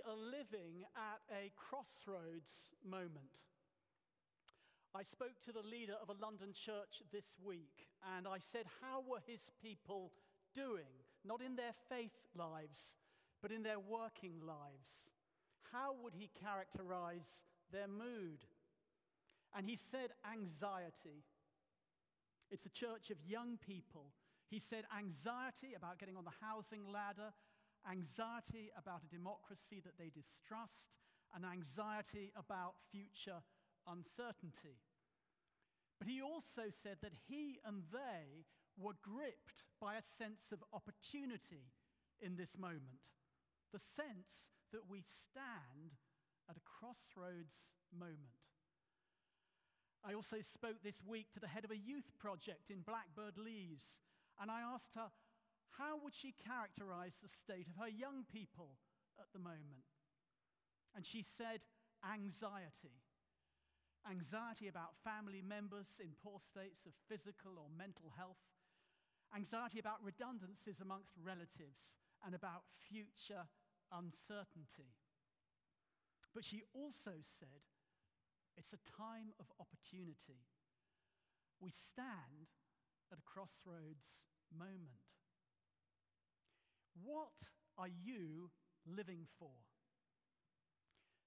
We are living at a crossroads moment. I spoke to the leader of a London church this week, and I said, How were his people doing? Not in their faith lives, but in their working lives. How would he characterize their mood? And he said, Anxiety. It's a church of young people. He said, Anxiety about getting on the housing ladder, anxiety about a democracy that they distrust, and anxiety about future uncertainty. But he also said that he and they were gripped by a sense of opportunity in this moment. The sense that we stand at a crossroads moment. I also spoke this week to the head of a youth project in Blackbird Leys, and I asked her, how would she characterize the state of her young people at the moment? And she said, anxiety. Anxiety about family members in poor states of physical or mental health. Anxiety about redundancies amongst relatives and about future uncertainty. But she also said, it's a time of opportunity. We stand at a crossroads moment. What are you living for?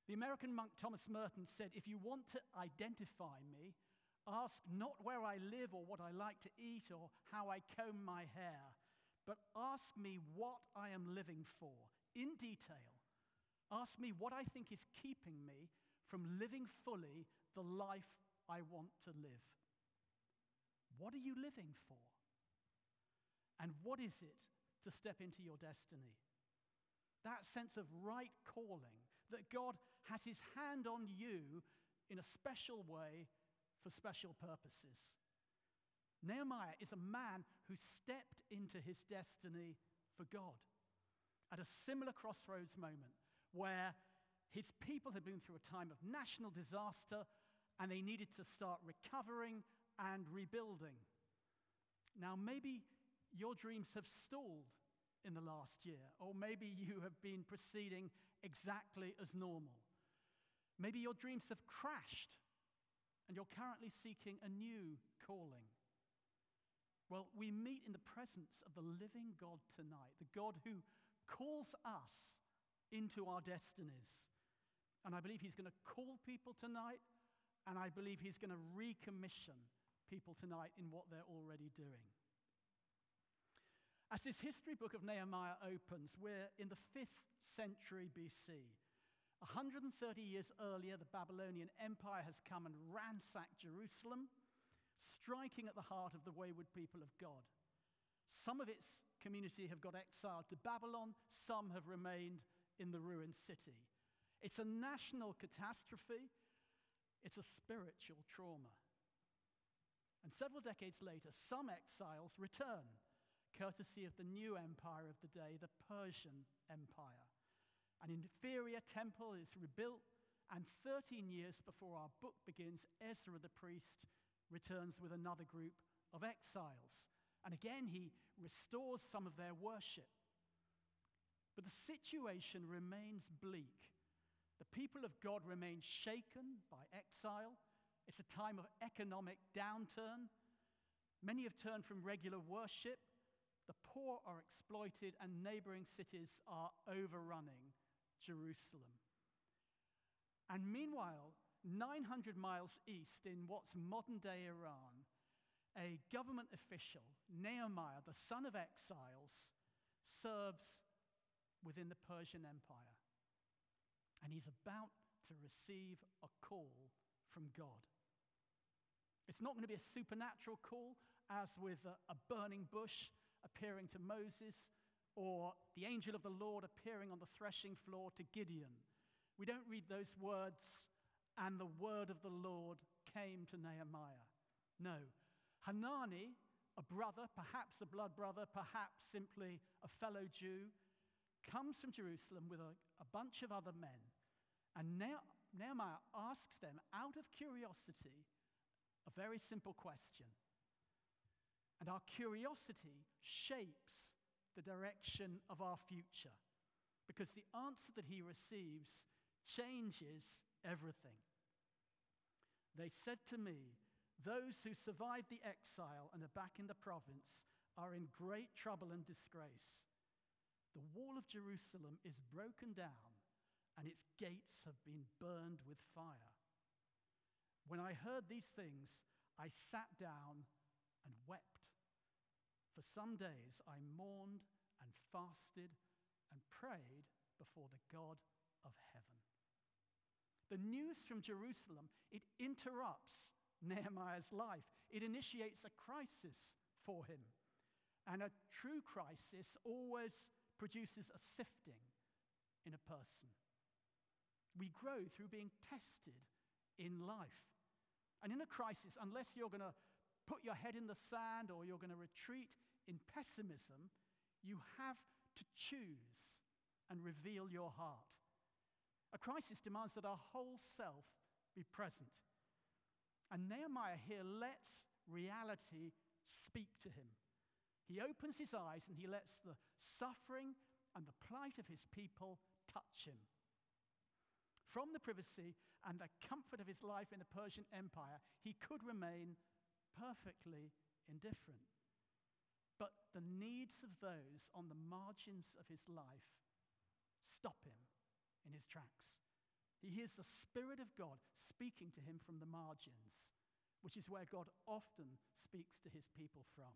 The American monk Thomas Merton said, If you want to identify me, ask not where I live or what I like to eat or how I comb my hair, but ask me what I am living for in detail. Ask me what I think is keeping me from living fully the life I want to live. What are you living for? And what is it to step into your destiny. That sense of right calling, that God has his hand on you in a special way for special purposes. Nehemiah is a man who stepped into his destiny for God at a similar crossroads moment where his people had been through a time of national disaster and they needed to start recovering and rebuilding. Now, maybe your dreams have stalled in the last year, or maybe you have been proceeding exactly as normal. Maybe your dreams have crashed and you're currently seeking a new calling. Well, we meet in the presence of the living God tonight, the God who calls us into our destinies. And I believe He's going to call people tonight, and I believe He's going to recommission people tonight in what they're already doing. As this history book of Nehemiah opens, we're in the 5th century BC. 130 years earlier, the Babylonian Empire has come and ransacked Jerusalem, striking at the heart of the wayward people of God. Some of its community have got exiled to Babylon, some have remained in the ruined city. It's a national catastrophe, it's a spiritual trauma. And several decades later, some exiles return courtesy of the new empire of the day, the Persian Empire. An inferior temple is rebuilt, and 13 years before our book begins, Ezra the priest returns with another group of exiles. And again, he restores some of their worship. But the situation remains bleak. The people of God remain shaken by exile. It's a time of economic downturn. Many have turned from regular worship the poor are exploited, and neighboring cities are overrunning Jerusalem. And meanwhile, 900 miles east in what's modern day Iran, a government official, Nehemiah, the son of exiles, serves within the Persian Empire. And he's about to receive a call from God. It's not going to be a supernatural call, as with a, a burning bush appearing to Moses or the angel of the Lord appearing on the threshing floor to Gideon. We don't read those words, and the word of the Lord came to Nehemiah. No. Hanani, a brother, perhaps a blood brother, perhaps simply a fellow Jew, comes from Jerusalem with a, a bunch of other men. And Nehemiah asks them, out of curiosity, a very simple question and our curiosity shapes the direction of our future. because the answer that he receives changes everything. They said to me, Those who survived the exile and are back in the province are in great trouble and disgrace. The wall of Jerusalem is broken down, and its gates have been burned with fire. When I heard these things, I sat down and wept. For some days I mourned and fasted and prayed before the God of heaven. The news from Jerusalem, it interrupts Nehemiah's life. It initiates a crisis for him. And a true crisis always produces a sifting in a person. We grow through being tested in life. And in a crisis, unless you're going to put your head in the sand or you're going to retreat in pessimism, you have to choose and reveal your heart. A crisis demands that our whole self be present. And Nehemiah here lets reality speak to him. He opens his eyes and he lets the suffering and the plight of his people touch him. From the privacy and the comfort of his life in the Persian Empire, he could remain perfectly indifferent. But the needs of those on the margins of his life stop him in his tracks. He hears the Spirit of God speaking to him from the margins, which is where God often speaks to his people from.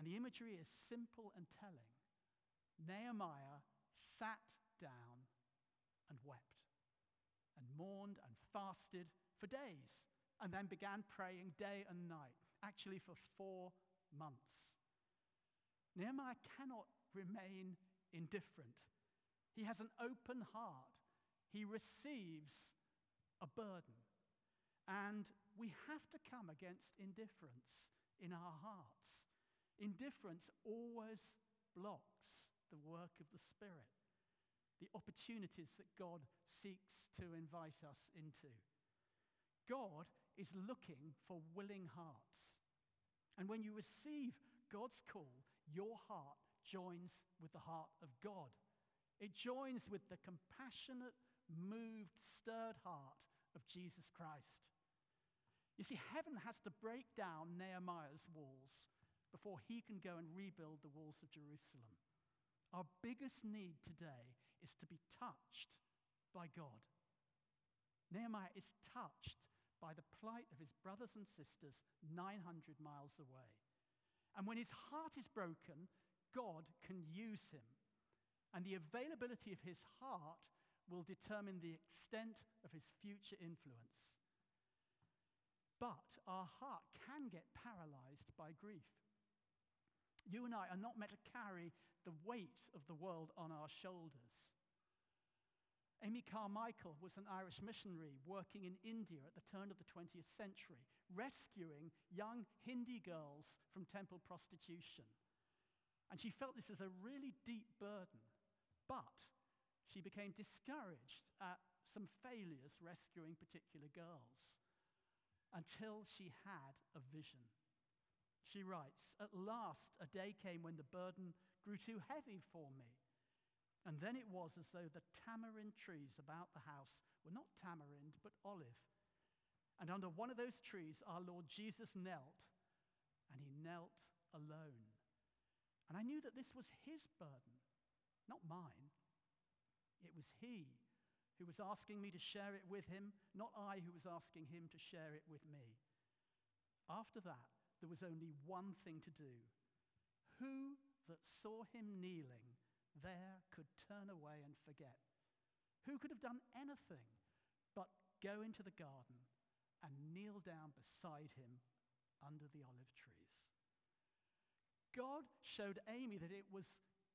And the imagery is simple and telling. Nehemiah sat down and wept, and mourned and fasted for days, and then began praying day and night, actually for four months. Nehemiah cannot remain indifferent. He has an open heart. He receives a burden. And we have to come against indifference in our hearts. Indifference always blocks the work of the Spirit, the opportunities that God seeks to invite us into. God is looking for willing hearts. And when you receive God's call, your heart joins with the heart of God. It joins with the compassionate, moved, stirred heart of Jesus Christ. You see, heaven has to break down Nehemiah's walls before he can go and rebuild the walls of Jerusalem. Our biggest need today is to be touched by God. Nehemiah is touched by the plight of his brothers and sisters 900 miles away. And when his heart is broken, God can use him. And the availability of his heart will determine the extent of his future influence. But our heart can get paralyzed by grief. You and I are not meant to carry the weight of the world on our shoulders. Amy Carmichael was an Irish missionary working in India at the turn of the 20th century, rescuing young Hindi girls from temple prostitution. And she felt this as a really deep burden. But she became discouraged at some failures rescuing particular girls until she had a vision. She writes, At last, a day came when the burden grew too heavy for me. And then it was as though the tamarind trees about the house were not tamarind, but olive. And under one of those trees, our Lord Jesus knelt, and he knelt alone. And I knew that this was his burden, not mine. It was he who was asking me to share it with him, not I who was asking him to share it with me. After that, there was only one thing to do. Who that saw him kneeling there could turn away and forget? Who could have done anything but go into the garden and kneel down beside him under the olive trees? God showed Amy that it was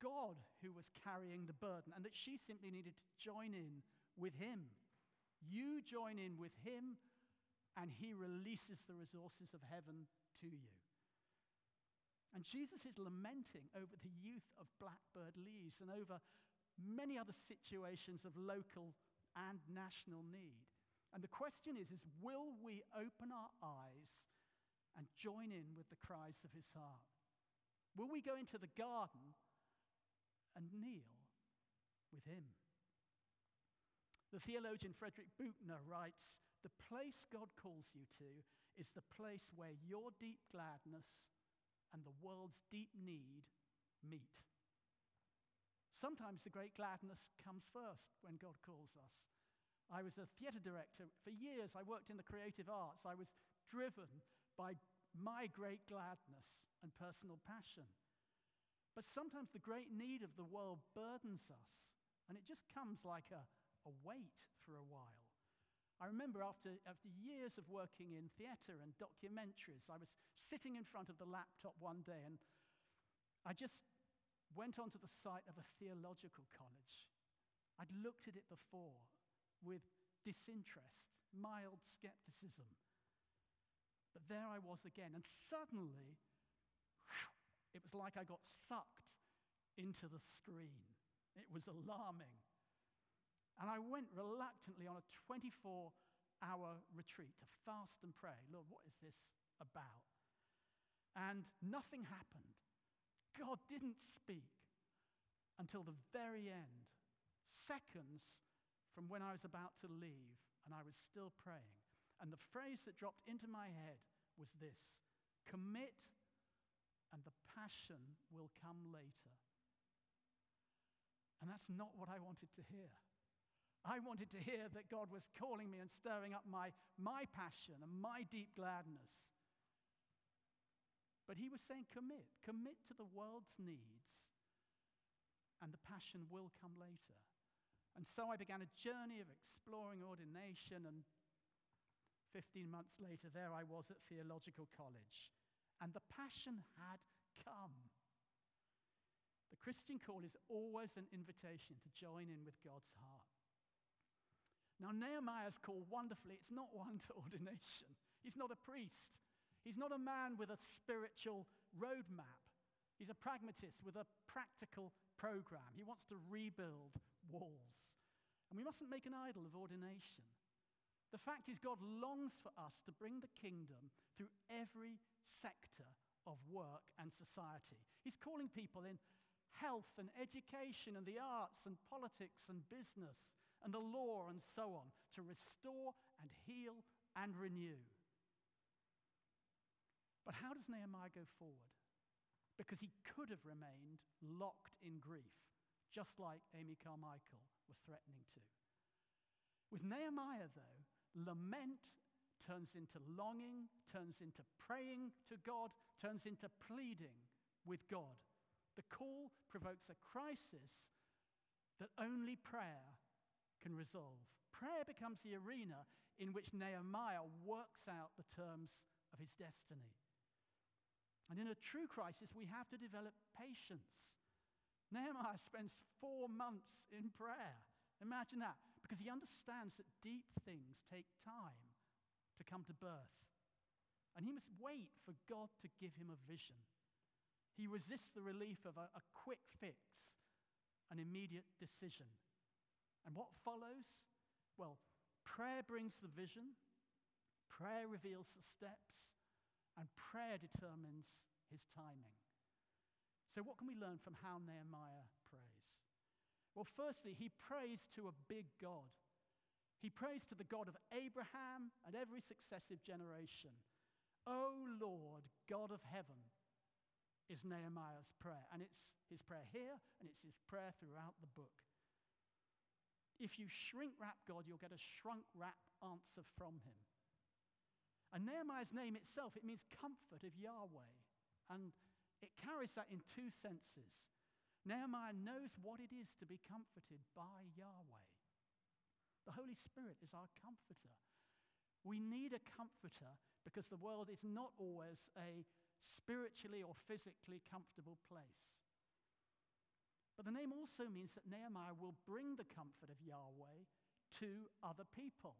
God who was carrying the burden and that she simply needed to join in with him. You join in with him, and he releases the resources of heaven to you. And Jesus is lamenting over the youth of Blackbird Leys and over many other situations of local and national need. And the question is, is will we open our eyes and join in with the cries of his heart? Will we go into the garden and kneel with Him. The theologian Frederick Buechner writes The place God calls you to is the place where your deep gladness and the world's deep need meet. Sometimes the great gladness comes first when God calls us. I was a theatre director. For years, I worked in the creative arts. I was driven by my great gladness and personal passion. But sometimes the great need of the world burdens us, and it just comes like a, a weight for a while. I remember after, after years of working in theatre and documentaries, I was sitting in front of the laptop one day and I just went onto the site of a theological college. I'd looked at it before with disinterest, mild skepticism. But there I was again, and suddenly it was like I got sucked into the screen. It was alarming. And I went reluctantly on a 24 hour retreat to fast and pray. Lord, what is this about? And nothing happened. God didn't speak until the very end, seconds from when I was about to leave, and I was still praying. And the phrase that dropped into my head was this commit, and the passion will come later. And that's not what I wanted to hear. I wanted to hear that God was calling me and stirring up my, my passion and my deep gladness. But he was saying, commit, commit to the world's needs, and the passion will come later. And so I began a journey of exploring ordination, and 15 months later, there I was at theological college. And the passion had come. The Christian call is always an invitation to join in with God's heart. Now, Nehemiah's call wonderfully, it's not one to ordination. He's not a priest. He's not a man with a spiritual roadmap. He's a pragmatist with a practical program. He wants to rebuild walls. And we mustn't make an idol of ordination. The fact is, God longs for us to bring the kingdom through every sector of work and society. He's calling people in health and education and the arts and politics and business and the law and so on to restore and heal and renew. But how does Nehemiah go forward? Because he could have remained locked in grief, just like Amy Carmichael was threatening to. With Nehemiah, though, lament turns into longing, turns into praying to God, turns into pleading with God. The call provokes a crisis that only prayer can resolve. Prayer becomes the arena in which Nehemiah works out the terms of his destiny. And in a true crisis, we have to develop patience. Nehemiah spends four months in prayer. Imagine that because he understands that deep things take time to come to birth. And he must wait for God to give him a vision. He resists the relief of a, a quick fix, an immediate decision. And what follows? Well, prayer brings the vision, prayer reveals the steps, and prayer determines his timing. So, what can we learn from how Nehemiah prays? well, firstly, he prays to a big God. He prays to the God of Abraham and every successive generation. O Lord, God of heaven, is Nehemiah's prayer. And it's his prayer here, and it's his prayer throughout the book. If you shrink wrap God, you'll get a shrunk wrap answer from him. And Nehemiah's name itself, it means comfort of Yahweh. And it carries that in two senses. Nehemiah knows what it is to be comforted by Yahweh. The Holy Spirit is our comforter. We need a comforter because the world is not always a spiritually or physically comfortable place. But the name also means that Nehemiah will bring the comfort of Yahweh to other people.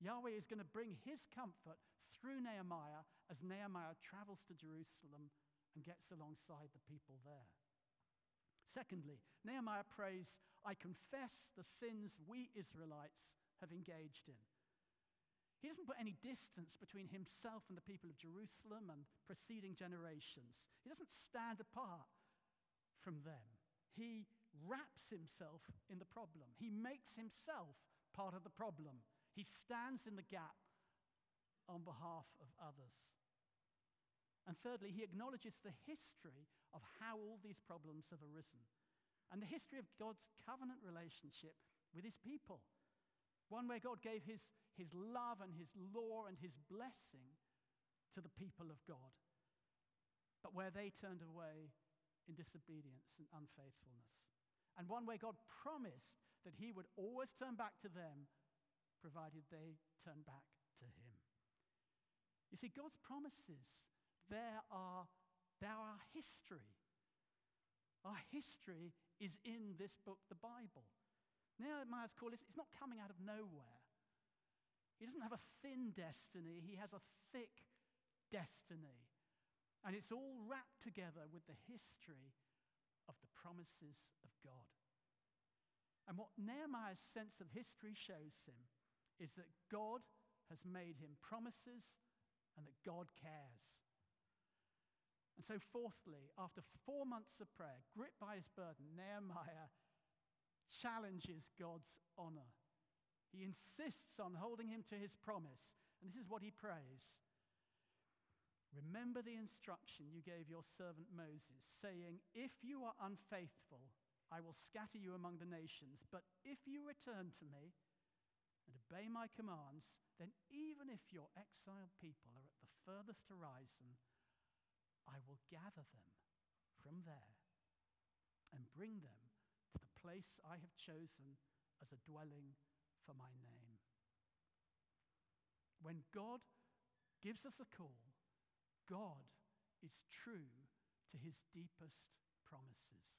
Yahweh is going to bring his comfort through Nehemiah as Nehemiah travels to Jerusalem and gets alongside the people there. Secondly, Nehemiah prays, I confess the sins we Israelites have engaged in. He doesn't put any distance between himself and the people of Jerusalem and preceding generations. He doesn't stand apart from them. He wraps himself in the problem. He makes himself part of the problem. He stands in the gap on behalf of others. And thirdly, he acknowledges the history of how all these problems have arisen and the history of God's covenant relationship with his people. One where God gave his, his love and his law and his blessing to the people of God, but where they turned away in disobedience and unfaithfulness. And one where God promised that he would always turn back to them, provided they turn back to him. You see, God's promises, there are, there are history. Our history is in this book, the Bible. Nehemiah's call is it's not coming out of nowhere. He doesn't have a thin destiny, he has a thick destiny. And it's all wrapped together with the history of the promises of God. And what Nehemiah's sense of history shows him is that God has made him promises and that God cares. And so, fourthly, after four months of prayer, gripped by his burden, Nehemiah challenges God's honor. He insists on holding him to his promise. And this is what he prays Remember the instruction you gave your servant Moses, saying, If you are unfaithful, I will scatter you among the nations. But if you return to me and obey my commands, then even if your exiled people are at the furthest horizon, I will gather them from there and bring them to the place I have chosen as a dwelling for my name. When God gives us a call, God is true to his deepest promises.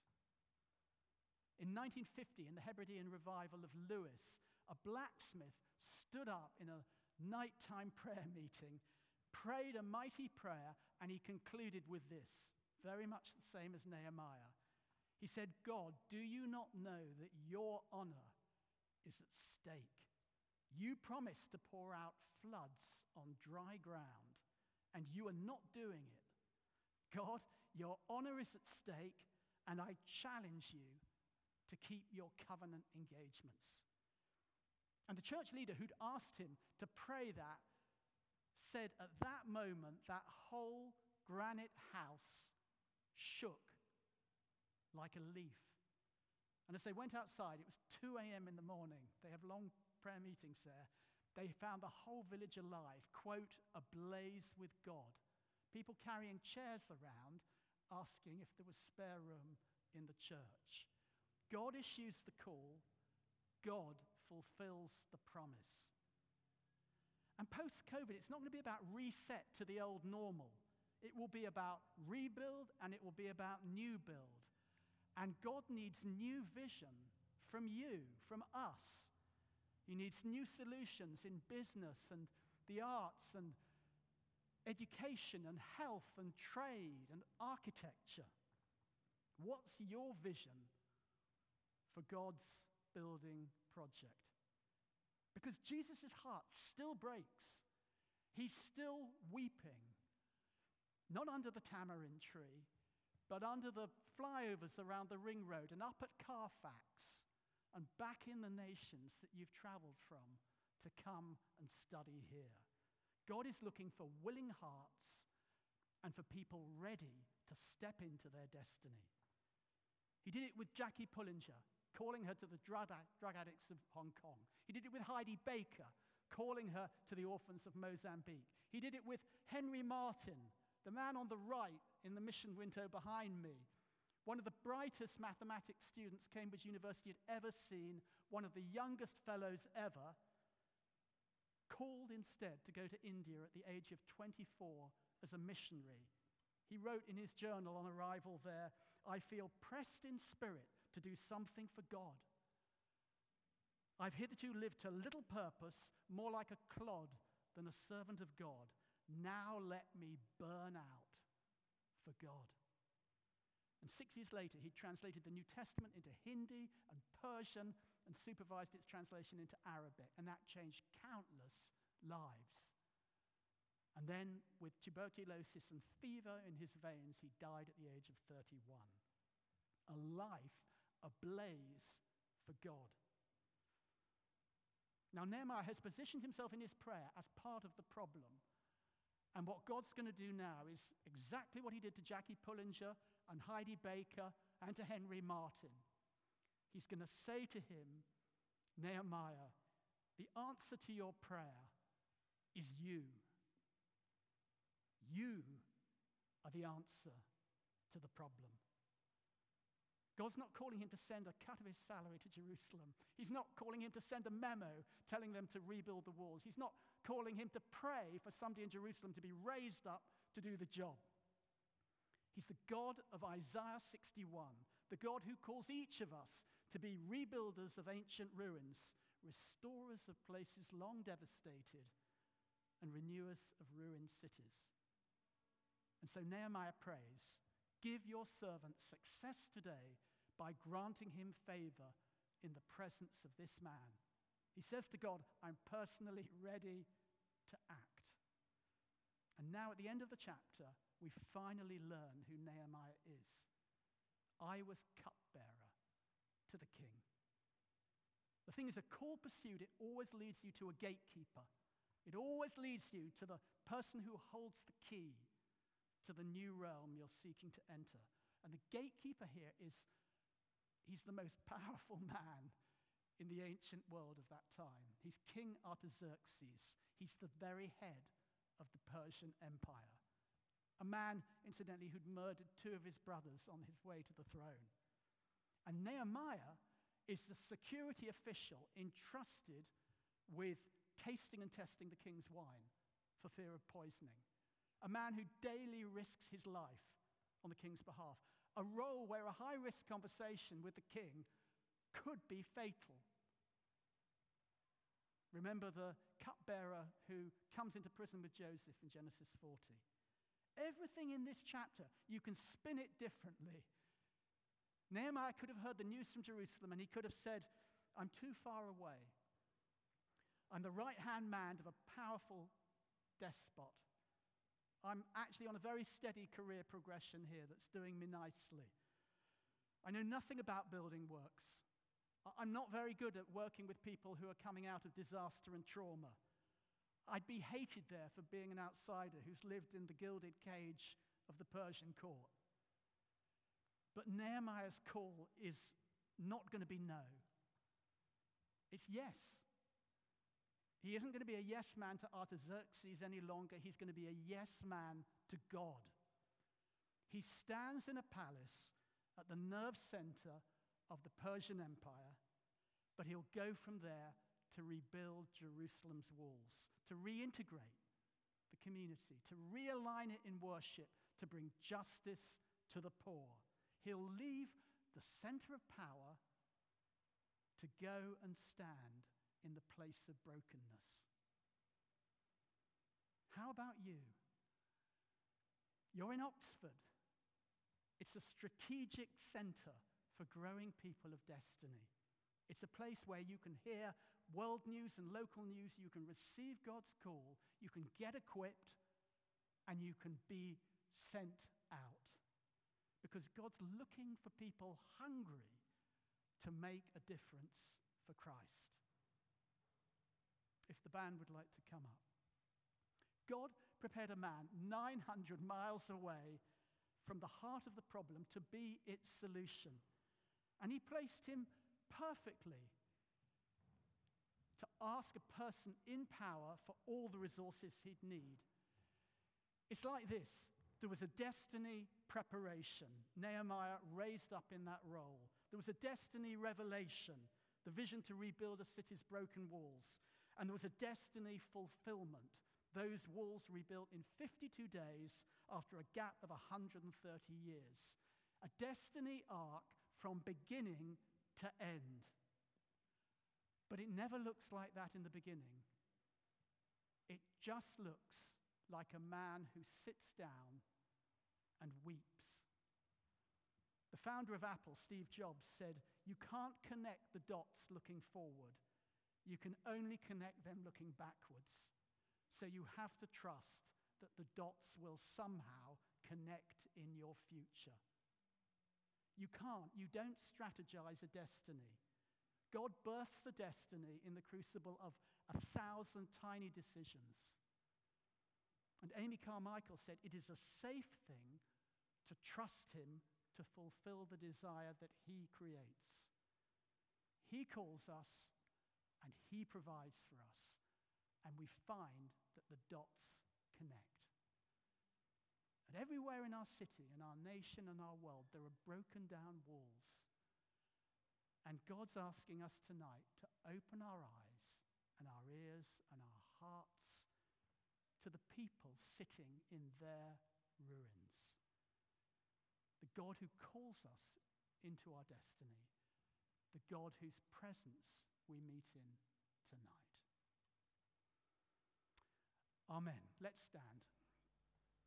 In 1950, in the Hebridean revival of Lewis, a blacksmith stood up in a nighttime prayer meeting prayed a mighty prayer, and he concluded with this, very much the same as Nehemiah. He said, God, do you not know that your honor is at stake? You promised to pour out floods on dry ground, and you are not doing it. God, your honor is at stake, and I challenge you to keep your covenant engagements. And the church leader who'd asked him to pray that said at that moment, that whole granite house shook like a leaf. And as they went outside, it was 2 a.m. in the morning. They have long prayer meetings there. They found the whole village alive, quote, ablaze with God. People carrying chairs around, asking if there was spare room in the church. God issues the call, God fulfills the promise. And post COVID, it's not going to be about reset to the old normal. It will be about rebuild and it will be about new build. And God needs new vision from you, from us. He needs new solutions in business and the arts and education and health and trade and architecture. What's your vision for God's building project? Because Jesus' heart still breaks. He's still weeping. Not under the tamarind tree, but under the flyovers around the ring road and up at Carfax and back in the nations that you've traveled from to come and study here. God is looking for willing hearts and for people ready to step into their destiny. He did it with Jackie Pullinger calling her to the drug, addicts of Hong Kong. He did it with Heidi Baker, calling her to the orphans of Mozambique. He did it with Henry Martyn, the man on the right in the mission window behind me, one of the brightest mathematics students Cambridge University had ever seen, one of the youngest fellows ever, called instead to go to India at the age of 24 as a missionary. He wrote in his journal on arrival there, I feel pressed in spirit to do something for God. I've hitherto lived to little purpose, more like a clod than a servant of God. Now let me burn out for God. And six years later, he translated the New Testament into Hindi and Persian and supervised its translation into Arabic. And that changed countless lives. And then, with tuberculosis and fever in his veins, he died at the age of 31. A life ablaze for God. Now, Nehemiah has positioned himself in his prayer as part of the problem. And what God's going to do now is exactly what he did to Jackie Pullinger and Heidi Baker and to Henry Martyn. He's going to say to him, Nehemiah, the answer to your prayer is you. You are the answer to the problem. God's not calling him to send a cut of his salary to Jerusalem. He's not calling him to send a memo telling them to rebuild the walls. He's not calling him to pray for somebody in Jerusalem to be raised up to do the job. He's the God of Isaiah 61, the God who calls each of us to be rebuilders of ancient ruins, restorers of places long devastated, and renewers of ruined cities. And so Nehemiah prays, Give your servant success today by granting him favor in the presence of this man. He says to God, I'm personally ready to act. And now, at the end of the chapter, we finally learn who Nehemiah is. I was cupbearer to the king. The thing is, a call pursued, it always leads you to a gatekeeper. It always leads you to the person who holds the key to the new realm you're seeking to enter. And the gatekeeper here is, he's the most powerful man in the ancient world of that time. He's King Artaxerxes. He's the very head of the Persian Empire. A man, incidentally, who'd murdered two of his brothers on his way to the throne. And Nehemiah is the security official entrusted with tasting and testing the king's wine for fear of poisoning a man who daily risks his life on the king's behalf, a role where a high risk conversation with the king could be fatal. Remember the cupbearer who comes into prison with Joseph in Genesis 40. Everything in this chapter, you can spin it differently. Nehemiah could have heard the news from Jerusalem and he could have said, I'm too far away. I'm the right hand man of a powerful despot. I'm actually on a very steady career progression here that's doing me nicely. I know nothing about building works. I'm not very good at working with people who are coming out of disaster and trauma. I'd be hated there for being an outsider who's lived in the gilded cage of the Persian court. But Nehemiah's call is not going to be no, it's yes. He isn't going to be a yes man to Artaxerxes any longer. He's going to be a yes man to God. He stands in a palace at the nerve center of the Persian Empire, but he'll go from there to rebuild Jerusalem's walls, to reintegrate the community, to realign it in worship, to bring justice to the poor. He'll leave the center of power to go and stand in the place of brokenness. How about you? You're in Oxford. It's a strategic center for growing people of destiny. It's a place where you can hear world news and local news, you can receive God's call, you can get equipped, and you can be sent out. Because God's looking for people hungry to make a difference for Christ if the band would like to come up. God prepared a man 900 miles away from the heart of the problem to be its solution. And he placed him perfectly to ask a person in power for all the resources he'd need. It's like this there was a destiny preparation. Nehemiah raised up in that role. There was a destiny revelation, the vision to rebuild a city's broken walls. And there was a destiny fulfillment. Those walls rebuilt in 52 days after a gap of 130 years. A destiny arc from beginning to end. But it never looks like that in the beginning. It just looks like a man who sits down and weeps. The founder of Apple, Steve Jobs, said, You can't connect the dots looking forward. You can only connect them looking backwards. So you have to trust that the dots will somehow connect in your future. You can't. You don't strategize a destiny. God births the destiny in the crucible of a thousand tiny decisions. And Amy Carmichael said it is a safe thing to trust Him to fulfill the desire that He creates. He calls us and He provides for us, and we find that the dots connect. And everywhere in our city, in our nation, and our world, there are broken down walls. And God's asking us tonight to open our eyes and our ears and our hearts to the people sitting in their ruins. The God who calls us into our destiny, the God whose presence we meet in tonight. Amen. Let's stand.